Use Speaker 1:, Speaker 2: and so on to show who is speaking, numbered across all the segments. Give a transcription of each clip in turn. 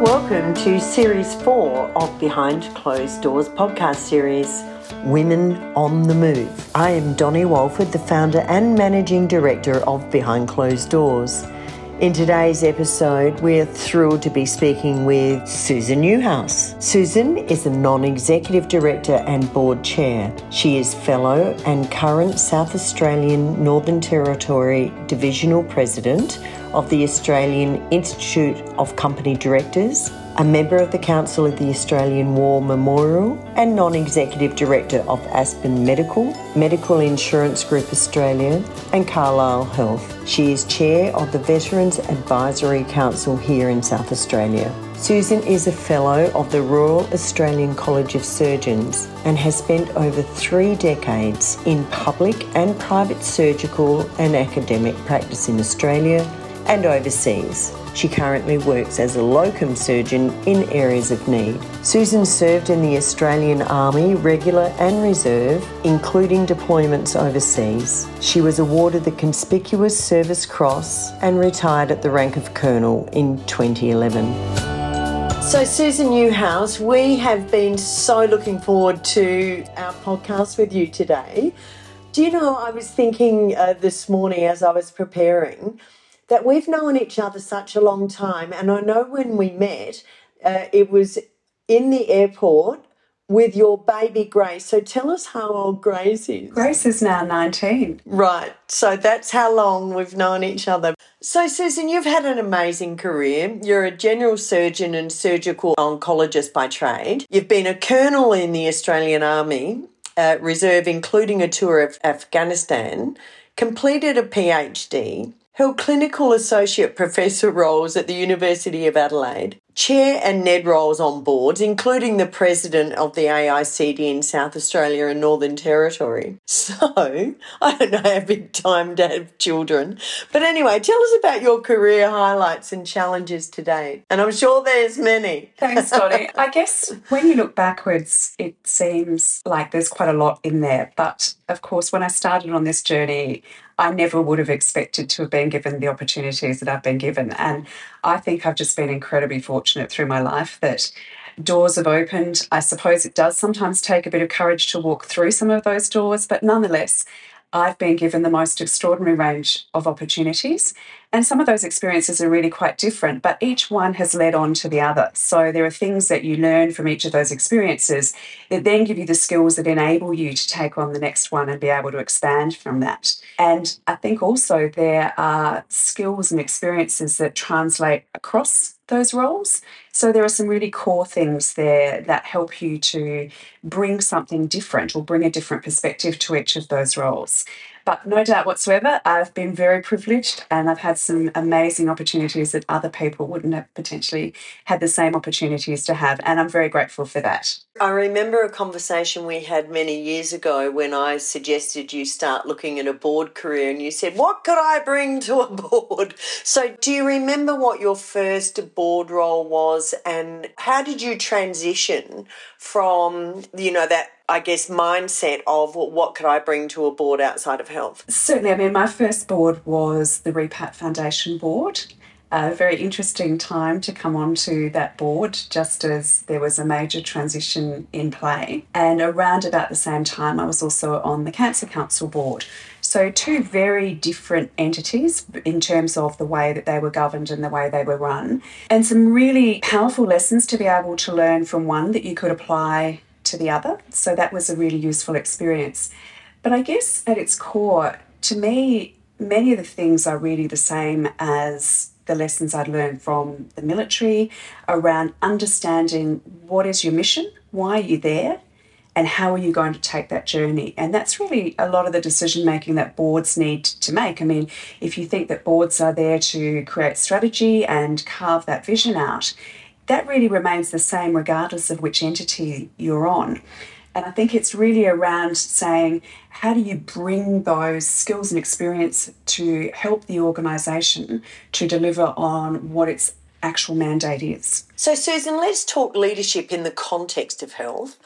Speaker 1: Welcome to Series 4 of Behind Closed Doors podcast series, Women on the Move. I am Donnie Walford, the founder and managing director of Behind Closed Doors. In today's episode, we're thrilled to be speaking with Susan Neuhaus. Susan is a non executive director and board chair. She is fellow and current South Australian Northern Territory Divisional President of the Australian Institute of Company Directors, a member of the Council of the Australian War Memorial, and non executive director of Aspen Medical, Medical Insurance Group Australia, and Carlisle Health. She is chair of the Veterans Advisory Council here in South Australia. Susan is a fellow of the Royal Australian College of Surgeons and has spent over three decades in public and private surgical and academic practice in Australia and overseas. She currently works as a locum surgeon in areas of need. Susan served in the Australian Army, Regular and Reserve, including deployments overseas. She was awarded the Conspicuous Service Cross and retired at the rank of Colonel in 2011. So, Susan Neuhaus, we have been so looking forward to our podcast with you today. Do you know, I was thinking uh, this morning as I was preparing that we've known each other such a long time. And I know when we met, uh, it was in the airport with your baby Grace. So tell us how old Grace is.
Speaker 2: Grace is now 19.
Speaker 1: Right. So that's how long we've known each other. So, Susan, you've had an amazing career. You're a general surgeon and surgical oncologist by trade. You've been a colonel in the Australian Army uh, Reserve, including a tour of Afghanistan, completed a PhD, held clinical associate professor roles at the University of Adelaide, chair and NED roles on boards, including the president of the AICD in South Australia and Northern Territory. So, I don't know how big time to have children. But anyway, tell us about your career highlights and challenges to date. And I'm sure there's many.
Speaker 2: Thanks, Dottie. I guess when you look backwards, it seems like there's quite a lot in there. But of course, when I started on this journey, I never would have expected to have been given the opportunities that I've been given. And I think I've just been incredibly fortunate through my life that doors have opened. I suppose it does sometimes take a bit of courage to walk through some of those doors, but nonetheless, I've been given the most extraordinary range of opportunities. And some of those experiences are really quite different, but each one has led on to the other. So there are things that you learn from each of those experiences that then give you the skills that enable you to take on the next one and be able to expand from that. And I think also there are skills and experiences that translate across those roles. So there are some really core things there that help you to bring something different or bring a different perspective to each of those roles. But no doubt whatsoever, I've been very privileged and I've had some amazing opportunities that other people wouldn't have potentially had the same opportunities to have. And I'm very grateful for that.
Speaker 1: I remember a conversation we had many years ago when I suggested you start looking at a board career, and you said, What could I bring to a board? So, do you remember what your first board role was, and how did you transition from, you know, that I guess, mindset of well, what could I bring to a board outside of health?
Speaker 2: Certainly. I mean, my first board was the REPAT Foundation board. A very interesting time to come onto that board, just as there was a major transition in play. And around about the same time, I was also on the Cancer Council board. So, two very different entities in terms of the way that they were governed and the way they were run, and some really powerful lessons to be able to learn from one that you could apply to the other. So that was a really useful experience. But I guess at its core, to me, many of the things are really the same as the lessons I'd learned from the military around understanding what is your mission, why are you there, and how are you going to take that journey? And that's really a lot of the decision making that boards need to make. I mean, if you think that boards are there to create strategy and carve that vision out, that really remains the same regardless of which entity you're on. And I think it's really around saying, how do you bring those skills and experience to help the organisation to deliver on what its actual mandate is?
Speaker 1: So, Susan, let's talk leadership in the context of health.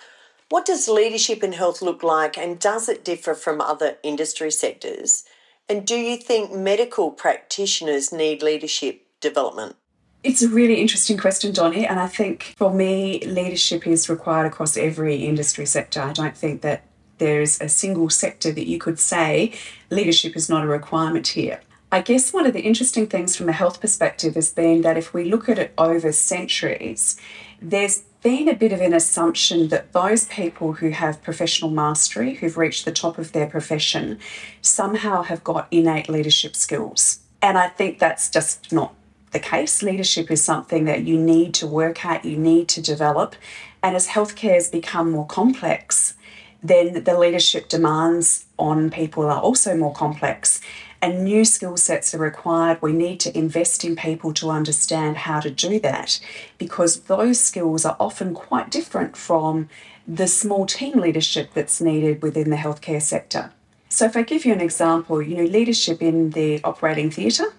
Speaker 1: What does leadership in health look like, and does it differ from other industry sectors? And do you think medical practitioners need leadership development?
Speaker 2: It's a really interesting question, Donnie. And I think for me, leadership is required across every industry sector. I don't think that there's a single sector that you could say leadership is not a requirement here. I guess one of the interesting things from a health perspective has been that if we look at it over centuries, there's been a bit of an assumption that those people who have professional mastery, who've reached the top of their profession, somehow have got innate leadership skills. And I think that's just not the case. Leadership is something that you need to work at, you need to develop. And as healthcare has become more complex, then the leadership demands on people are also more complex and new skill sets are required. We need to invest in people to understand how to do that because those skills are often quite different from the small team leadership that's needed within the healthcare sector. So, if I give you an example, you know, leadership in the operating theatre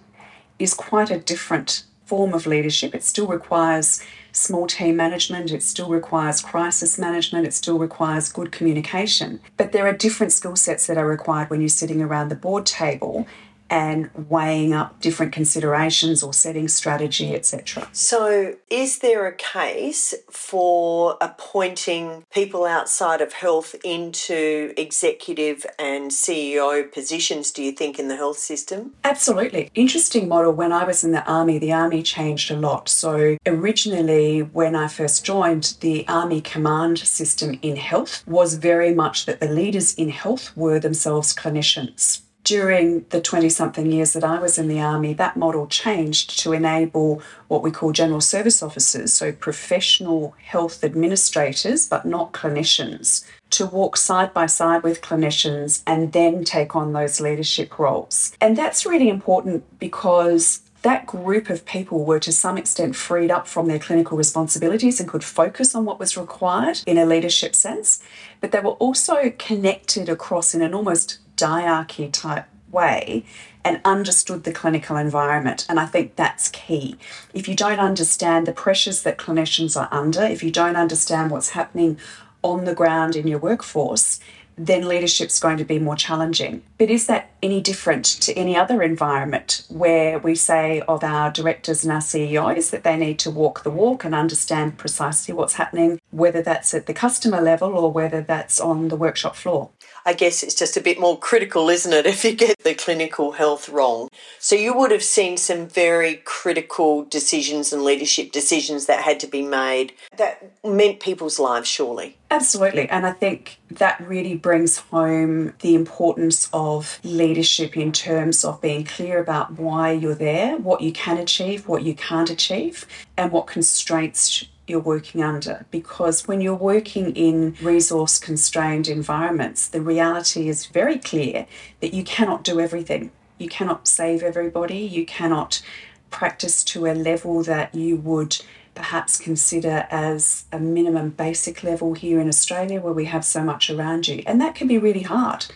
Speaker 2: is quite a different form of leadership. It still requires small team management, it still requires crisis management, it still requires good communication. But there are different skill sets that are required when you're sitting around the board table and weighing up different considerations or setting strategy, etc.
Speaker 1: So, is there a case for appointing people outside of health into executive and CEO positions, do you think, in the health system?
Speaker 2: Absolutely. Interesting model. When I was in the Army, the Army changed a lot. So, originally, when I first joined, the Army command system in health was very much that the leaders in health were themselves clinicians during the 20 something years that I was in the Army, that model changed to enable what we call general service officers, so professional health administrators, but not clinicians, to walk side by side with clinicians and then take on those leadership roles. And that's really important because that group of people were to some extent freed up from their clinical responsibilities and could focus on what was required in a leadership sense, but they were also connected across in an almost diarchy type way and understood the clinical environment. And I think that's key. If you don't understand the pressures that clinicians are under, if you don't understand what's happening on the ground in your workforce, then leadership's going to be more challenging. But is that any different to any other environment where we say of our directors and our CEOs that they need to walk the walk and understand precisely what's happening, whether that's at the customer level or whether that's on the workshop floor?
Speaker 1: I guess it's just a bit more critical, isn't it, if you get the clinical health wrong? So you would have seen some very critical decisions and leadership decisions that had to be made that meant people's lives, surely.
Speaker 2: Absolutely. And I think that really brings home the importance of leadership in terms of being clear about why you're there, what you can achieve, what you can't achieve, and what constraints you're working under because when you're working in resource constrained environments, the reality is very clear that you cannot do everything. You cannot save everybody. You cannot practice to a level that you would perhaps consider as a minimum basic level here in Australia where we have so much around you. And that can be really hard.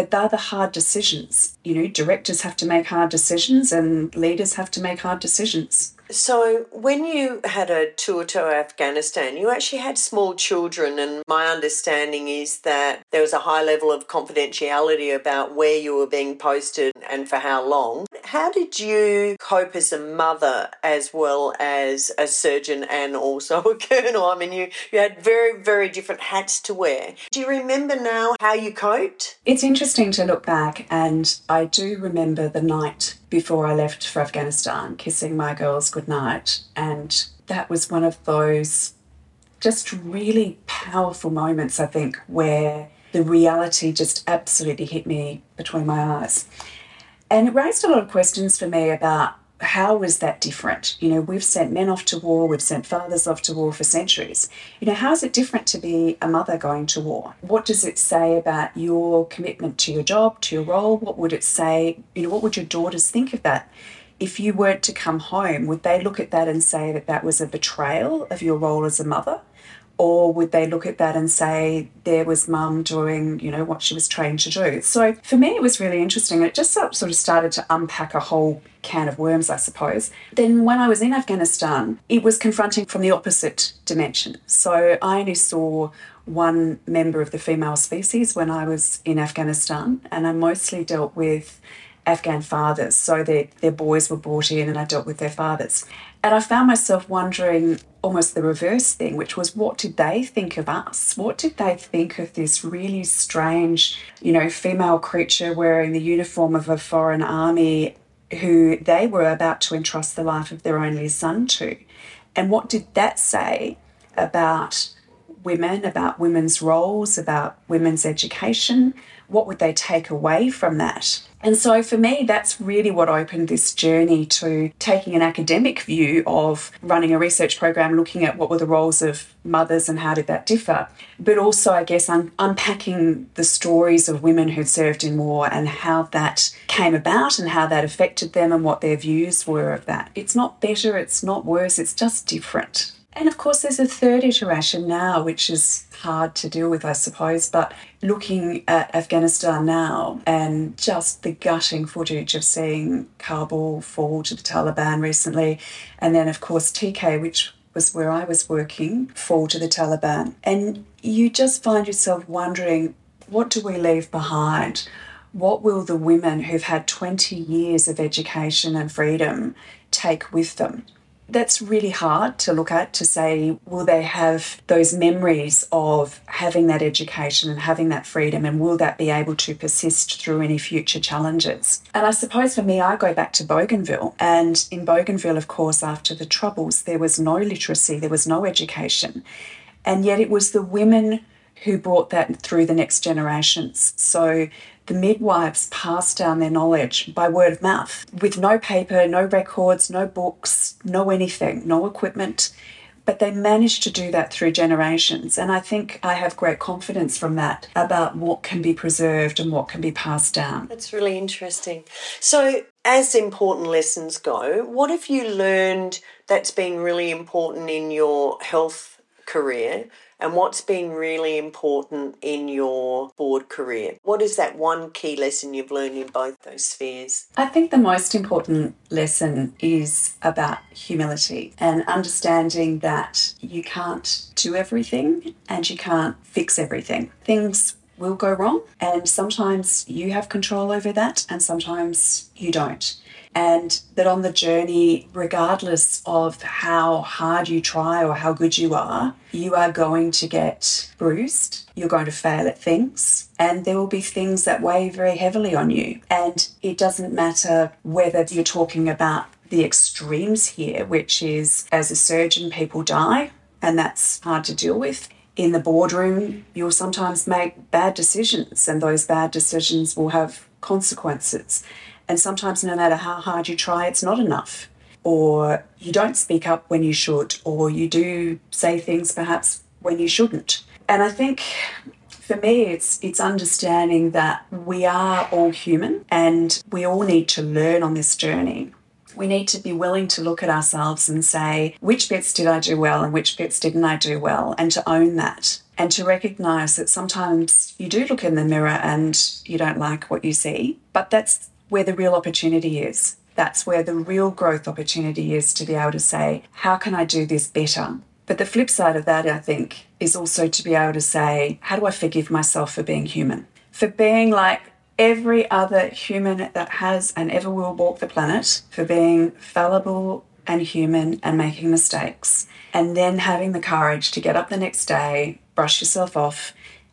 Speaker 2: But they're the hard decisions. You know, directors have to make hard decisions and leaders have to make hard decisions.
Speaker 1: So, when you had a tour to Afghanistan, you actually had small children, and my understanding is that there was a high level of confidentiality about where you were being posted and for how long. How did you cope as a mother as well as a surgeon and also a colonel? I mean, you, you had very, very different hats to wear. Do you remember now how you coped?
Speaker 2: It's interesting to look back, and I do remember the night before I left for Afghanistan, kissing my girls goodnight. And that was one of those just really powerful moments, I think, where the reality just absolutely hit me between my eyes. And it raised a lot of questions for me about how was that different? You know, we've sent men off to war, we've sent fathers off to war for centuries. You know, how is it different to be a mother going to war? What does it say about your commitment to your job, to your role? What would it say? You know, what would your daughters think of that? If you weren't to come home, would they look at that and say that that was a betrayal of your role as a mother? Or would they look at that and say there was mum doing you know what she was trained to do? So for me it was really interesting. It just sort of started to unpack a whole can of worms i suppose. Then when i was in afghanistan it was confronting from the opposite dimension. So i only saw one member of the female species when i was in afghanistan and i mostly dealt with Afghan fathers. So their, their boys were brought in and I dealt with their fathers. And I found myself wondering almost the reverse thing, which was what did they think of us? What did they think of this really strange, you know, female creature wearing the uniform of a foreign army who they were about to entrust the life of their only son to? And what did that say about women, about women's roles, about women's education? What would they take away from that? And so for me, that's really what opened this journey to taking an academic view of running a research program, looking at what were the roles of mothers and how did that differ. But also, I guess, un- unpacking the stories of women who'd served in war and how that came about and how that affected them and what their views were of that. It's not better, it's not worse, it's just different. And of course, there's a third iteration now, which is hard to deal with, I suppose. But looking at Afghanistan now and just the gutting footage of seeing Kabul fall to the Taliban recently, and then, of course, TK, which was where I was working, fall to the Taliban. And you just find yourself wondering what do we leave behind? What will the women who've had 20 years of education and freedom take with them? That's really hard to look at to say, will they have those memories of having that education and having that freedom, and will that be able to persist through any future challenges? And I suppose for me, I go back to Bougainville. And in Bougainville, of course, after the Troubles, there was no literacy, there was no education. And yet it was the women who brought that through the next generations. So the midwives passed down their knowledge by word of mouth with no paper, no records, no books, no anything, no equipment. But they managed to do that through generations. And I think I have great confidence from that about what can be preserved and what can be passed down.
Speaker 1: That's really interesting. So, as important lessons go, what have you learned that's been really important in your health career and what's been really important in your board career? What is that one key lesson you've learned in both those spheres?
Speaker 2: I think the most important lesson is about humility and understanding that you can't do everything and you can't fix everything. Things will go wrong, and sometimes you have control over that, and sometimes you don't and that on the journey, regardless of how hard you try or how good you are, you are going to get bruised, you're going to fail at things, and there will be things that weigh very heavily on you. And it doesn't matter whether you're talking about the extremes here, which is as a surgeon, people die, and that's hard to deal with in the boardroom, you'll sometimes make bad decisions, and those bad decisions will have consequences. And sometimes, no matter how hard you try, it's not enough. Or you don't speak up when you should, or you do say things perhaps when you shouldn't. And I think for me, it's it's understanding that we are all human and we all need to learn on this journey. We need to be willing to look at ourselves and say, which bits did I do well and which bits didn't I do well, and to own that. And to recognize that sometimes you do look in the mirror and you don't like what you see, but that's where the real opportunity is. That's where the real growth opportunity is to be able to say, how can I do this better? But the flip side of that, I think, is also to be able to say, how do I forgive myself for being human? For being like every other human that has and ever will walk the planet, for being fallible and human and making mistakes. And then having the courage to get up the next day, brush yourself off,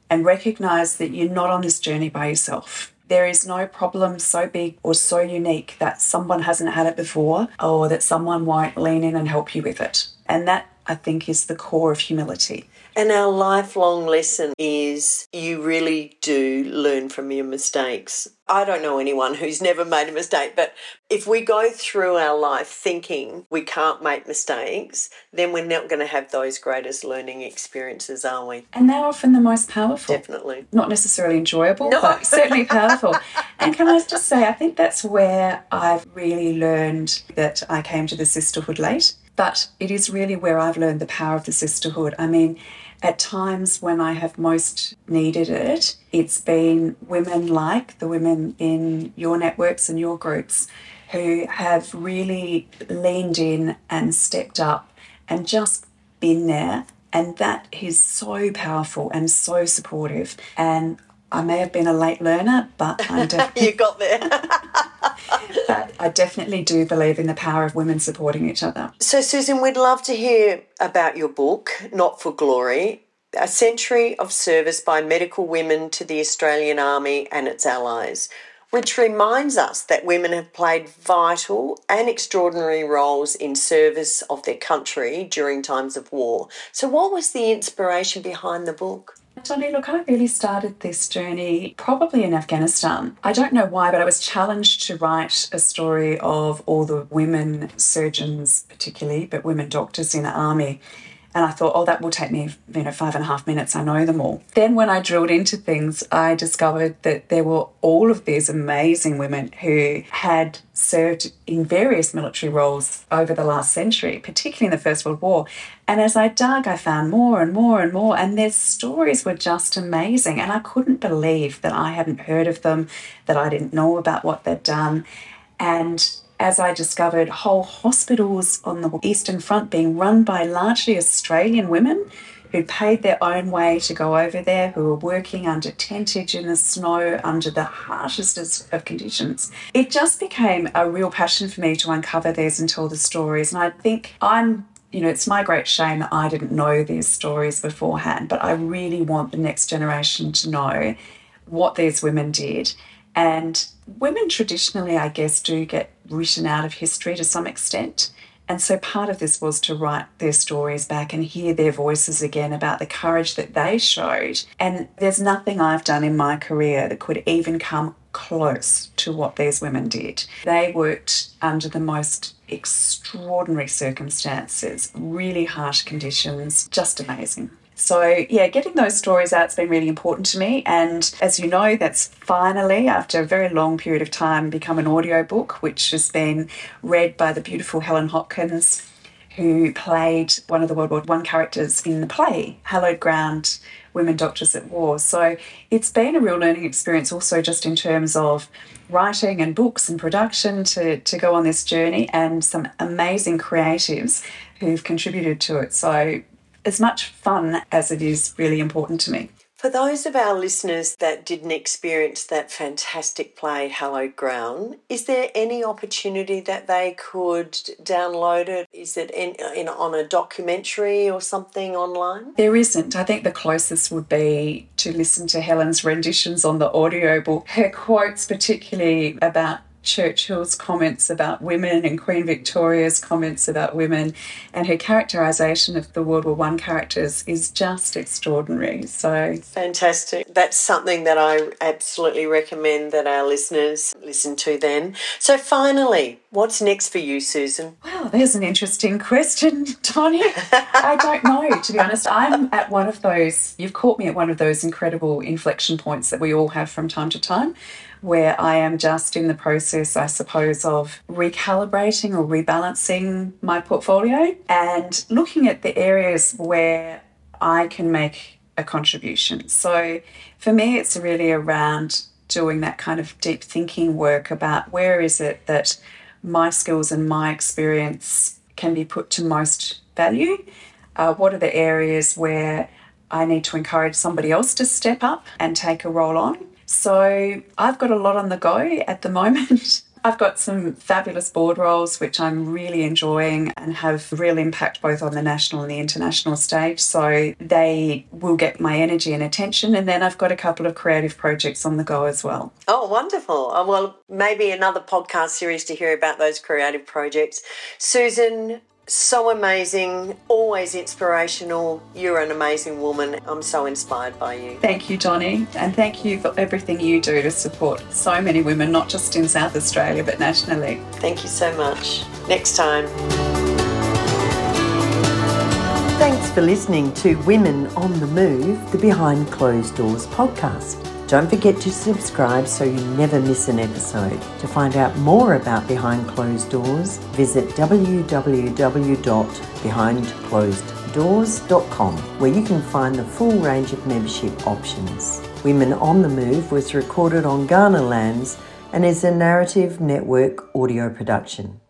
Speaker 2: and recognize that you're not on this journey by yourself. There is no problem so big or so unique that someone hasn't had it before or that someone won't lean in and help you with it. And that, I think, is the core of humility.
Speaker 1: And our lifelong lesson is you really do learn from your mistakes. I don't know anyone who's never made a mistake, but if we go through our life thinking we can't make mistakes, then we're not going to have those greatest learning experiences, are we?
Speaker 2: And they're often the most powerful.
Speaker 1: Definitely.
Speaker 2: Not necessarily enjoyable, no. but certainly powerful. and can I just say, I think that's where I've really learned that I came to the sisterhood late, but it is really where I've learned the power of the sisterhood. I mean, at times when I have most needed it, it's been women like the women in your networks and your groups who have really leaned in and stepped up and just been there. And that is so powerful and so supportive. And I may have been a late learner, but I'm definitely.
Speaker 1: you got there.
Speaker 2: but I definitely do believe in the power of women supporting each other.
Speaker 1: So, Susan, we'd love to hear about your book, Not for Glory A Century of Service by Medical Women to the Australian Army and its Allies, which reminds us that women have played vital and extraordinary roles in service of their country during times of war. So, what was the inspiration behind the book?
Speaker 2: Johnny, look, I really started this journey probably in Afghanistan. I don't know why, but I was challenged to write a story of all the women surgeons, particularly, but women doctors in the army and I thought, oh, that will take me, you know, five and a half minutes. I know them all. Then when I drilled into things, I discovered that there were all of these amazing women who had served in various military roles over the last century, particularly in the First World War. And as I dug, I found more and more and more, and their stories were just amazing. And I couldn't believe that I hadn't heard of them, that I didn't know about what they'd done. And as I discovered whole hospitals on the Eastern Front being run by largely Australian women who paid their own way to go over there, who were working under tentage in the snow under the harshest of conditions. It just became a real passion for me to uncover these and tell the stories. And I think I'm you know, it's my great shame that I didn't know these stories beforehand, but I really want the next generation to know what these women did and women traditionally, I guess, do get written out of history to some extent. And so part of this was to write their stories back and hear their voices again about the courage that they showed. And there's nothing I've done in my career that could even come close to what these women did. They worked under the most extraordinary circumstances, really harsh conditions, just amazing. So, yeah, getting those stories out's been really important to me. And as you know, that's finally, after a very long period of time, become an audiobook, which has been read by the beautiful Helen Hopkins, who played one of the World War One characters in the play, Hallowed Ground Women Doctors at War. So, it's been a real learning experience, also, just in terms of writing and books and production to, to go on this journey, and some amazing creatives who've contributed to it. So, as much fun as it is really important to me.
Speaker 1: For those of our listeners that didn't experience that fantastic play, Hallowed Ground, is there any opportunity that they could download it? Is it in, in, on a documentary or something online?
Speaker 2: There isn't. I think the closest would be to listen to Helen's renditions on the audiobook. Her quotes, particularly about Churchill's comments about women and Queen Victoria's comments about women, and her characterisation of the World War One characters is just extraordinary. So
Speaker 1: fantastic! That's something that I absolutely recommend that our listeners listen to. Then, so finally, what's next for you, Susan?
Speaker 2: Well, there's an interesting question, Tony. I don't know, to be honest. I'm at one of those. You've caught me at one of those incredible inflection points that we all have from time to time where I am just in the process, I suppose, of recalibrating or rebalancing my portfolio and looking at the areas where I can make a contribution. So for me, it's really around doing that kind of deep thinking work about where is it that my skills and my experience can be put to most value. Uh, what are the areas where I need to encourage somebody else to step up and take a role on? So I've got a lot on the go at the moment. I've got some fabulous board roles which I'm really enjoying and have real impact both on the national and the international stage. So they will get my energy and attention. And then I've got a couple of creative projects on the go as well.
Speaker 1: Oh, wonderful. Oh, well, maybe another podcast series to hear about those creative projects. Susan, so amazing, always inspirational. You're an amazing woman. I'm so inspired by you.
Speaker 2: Thank you, Johnny, and thank you for everything you do to support so many women, not just in South Australia, but nationally.
Speaker 1: Thank you so much. Next time. Thanks for listening to Women on the Move, the Behind Closed Doors podcast. Don't forget to subscribe so you never miss an episode. To find out more about Behind Closed Doors, visit www.behindcloseddoors.com where you can find the full range of membership options. Women on the Move was recorded on Kaurna lands and is a narrative network audio production.